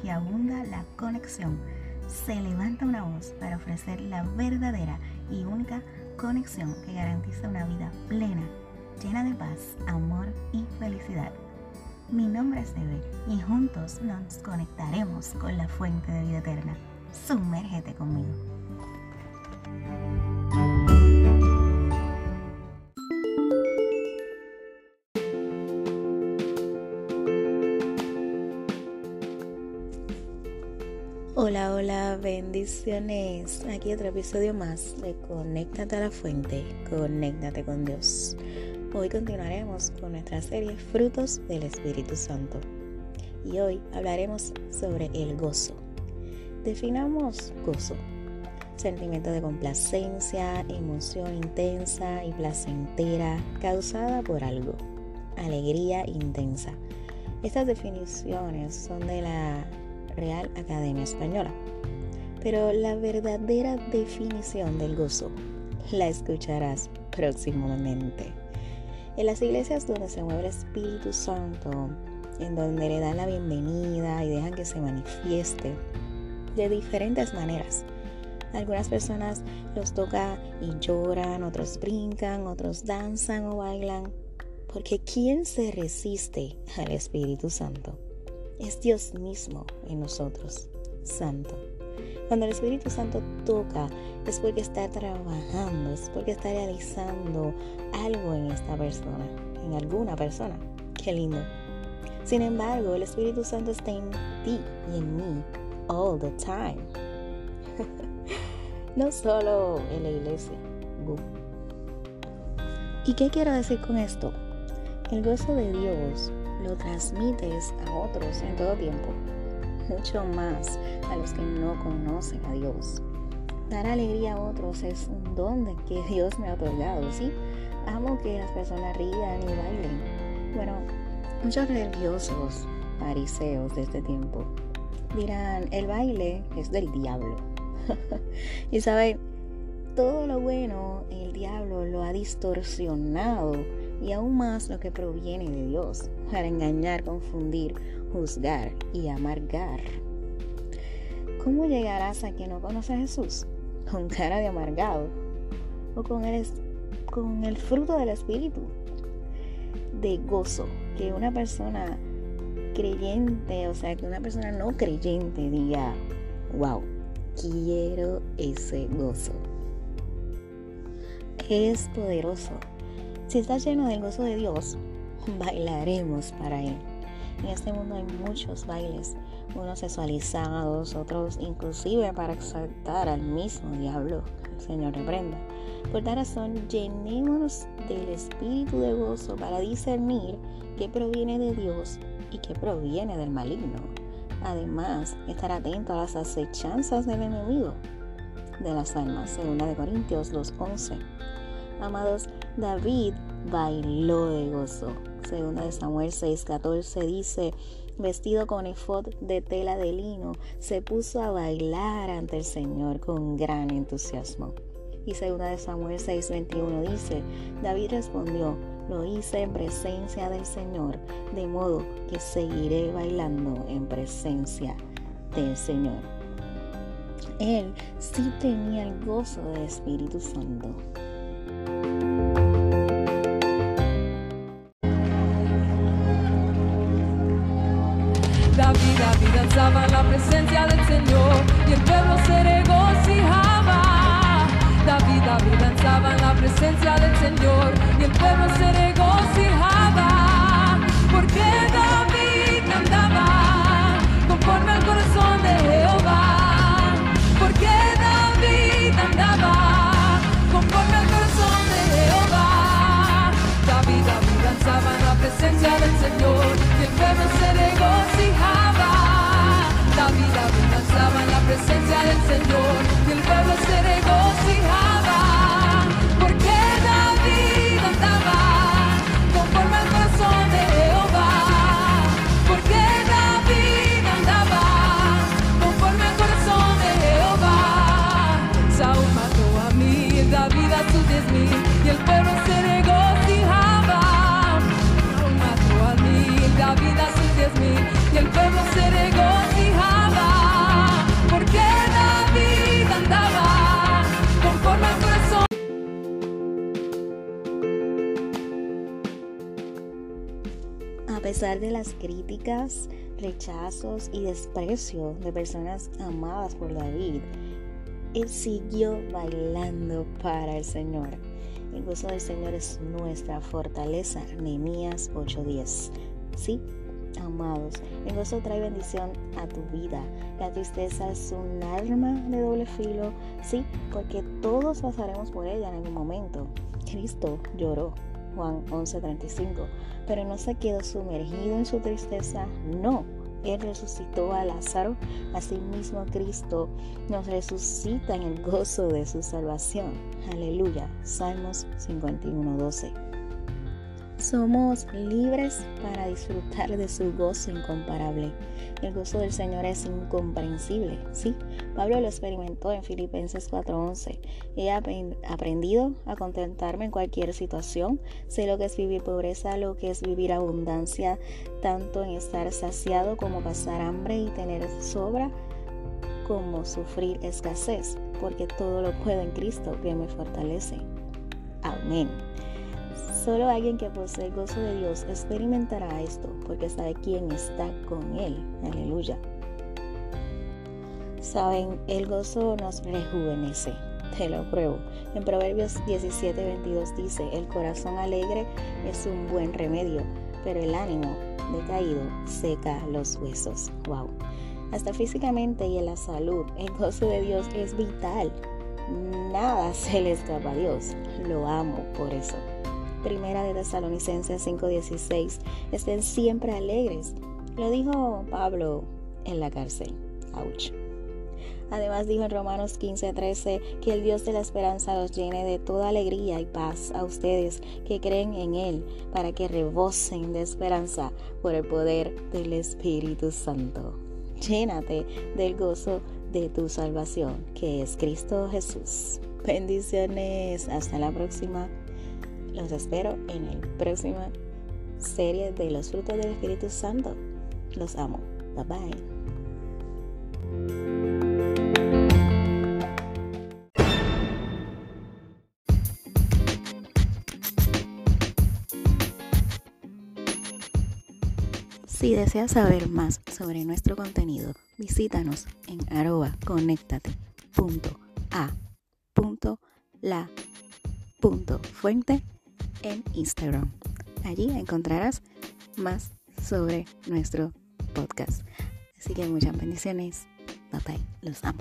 que abunda la conexión, se levanta una voz para ofrecer la verdadera y única conexión que garantiza una vida plena, llena de paz, amor y felicidad. Mi nombre es Eve y juntos nos conectaremos con la fuente de vida eterna. Sumérgete conmigo. Hola, hola, bendiciones. Aquí otro episodio más de Conéctate a la Fuente, Conéctate con Dios. Hoy continuaremos con nuestra serie Frutos del Espíritu Santo. Y hoy hablaremos sobre el gozo. Definamos gozo. Sentimiento de complacencia, emoción intensa y placentera causada por algo. Alegría intensa. Estas definiciones son de la Real Academia Española. Pero la verdadera definición del gozo la escucharás próximamente. En las iglesias donde se mueve el Espíritu Santo, en donde le dan la bienvenida y dejan que se manifieste de diferentes maneras. Algunas personas los toca y lloran, otros brincan, otros danzan o bailan, porque ¿quién se resiste al Espíritu Santo? Es Dios mismo en nosotros, santo. Cuando el Espíritu Santo toca, es porque está trabajando, es porque está realizando algo en esta persona, en alguna persona. Qué lindo. Sin embargo, el Espíritu Santo está en ti y en mí all the time. no solo en la iglesia. ¿Y qué quiero decir con esto? El gozo de Dios lo transmites a otros en todo tiempo, mucho más a los que no conocen a Dios. Dar alegría a otros es un don que Dios me ha otorgado, ¿sí? Amo que las personas rían y bailen. Bueno, muchos religiosos fariseos de este tiempo dirán, el baile es del diablo. y saben, todo lo bueno el diablo lo ha distorsionado y aún más lo que proviene de Dios para engañar, confundir, juzgar y amargar. ¿Cómo llegarás a que no conoce a Jesús? ¿Con cara de amargado? ¿O con el, con el fruto del Espíritu? De gozo, que una persona creyente, o sea, que una persona no creyente diga, wow, quiero ese gozo. Es poderoso si estás lleno del gozo de Dios, bailaremos para Él. En este mundo hay muchos bailes, unos sexualizados, otros inclusive para exaltar al mismo diablo. El Señor reprenda. Por tal razón, llenémonos del espíritu de gozo para discernir qué proviene de Dios y qué proviene del maligno. Además, estar atento a las acechanzas del enemigo de las almas, según de Corintios 2.11. Amados, David bailó de gozo. Segunda de Samuel 6:14 dice, vestido con efod de tela de lino, se puso a bailar ante el Señor con gran entusiasmo. Y segunda de Samuel 6:21 dice, David respondió, lo hice en presencia del Señor, de modo que seguiré bailando en presencia del Señor. Él sí tenía el gozo del Espíritu Santo. Presencia del Señor y el pueblo se regocijaba. David, David danzaba en la presencia del Señor y el pueblo se regocijaba. Y el pueblo se regocijaba. Porque David andaba conforme al corazón de Jehová. Porque David andaba conforme al corazón de Jehová. Saúl mató a mil, David a sus diez pesar de las críticas, rechazos y desprecio de personas amadas por David, él siguió bailando para el Señor. El gozo del Señor es nuestra fortaleza. Nehemías 8:10. Sí, amados, el gozo trae bendición a tu vida. La tristeza es un arma de doble filo, sí, porque todos pasaremos por ella en algún momento. Cristo lloró, Juan 11:35, pero no se quedó sumergido en su tristeza, no. Él resucitó a Lázaro, asimismo Cristo nos resucita en el gozo de su salvación. Aleluya. Salmos 51:12. Somos libres para disfrutar de su gozo incomparable. El gozo del Señor es incomprensible, ¿sí? Pablo lo experimentó en Filipenses 4:11. He aprendido a contentarme en cualquier situación. Sé lo que es vivir pobreza, lo que es vivir abundancia, tanto en estar saciado como pasar hambre y tener sobra, como sufrir escasez, porque todo lo puedo en Cristo que me fortalece. Amén. Solo alguien que posee el gozo de Dios experimentará esto, porque sabe quién está con Él. Aleluya. Saben, el gozo nos rejuvenece. Te lo pruebo. En Proverbios 17, 22 dice, el corazón alegre es un buen remedio, pero el ánimo decaído seca los huesos. Wow. Hasta físicamente y en la salud, el gozo de Dios es vital. Nada se le escapa a Dios. Lo amo por eso. Primera de Tesalonicenses 5:16, estén siempre alegres. Lo dijo Pablo en la cárcel. Ouch. Además dijo en Romanos 15:13 que el Dios de la esperanza los llene de toda alegría y paz a ustedes que creen en Él, para que rebosen de esperanza por el poder del Espíritu Santo. Llénate del gozo de tu salvación, que es Cristo Jesús. Bendiciones. Hasta la próxima. Los espero en la próxima serie de los frutos del Espíritu Santo. Los amo. Bye bye. Si deseas saber más sobre nuestro contenido, visítanos en arroba fuente en Instagram. Allí encontrarás más sobre nuestro podcast. Así que muchas bendiciones. Bye bye. Los amo.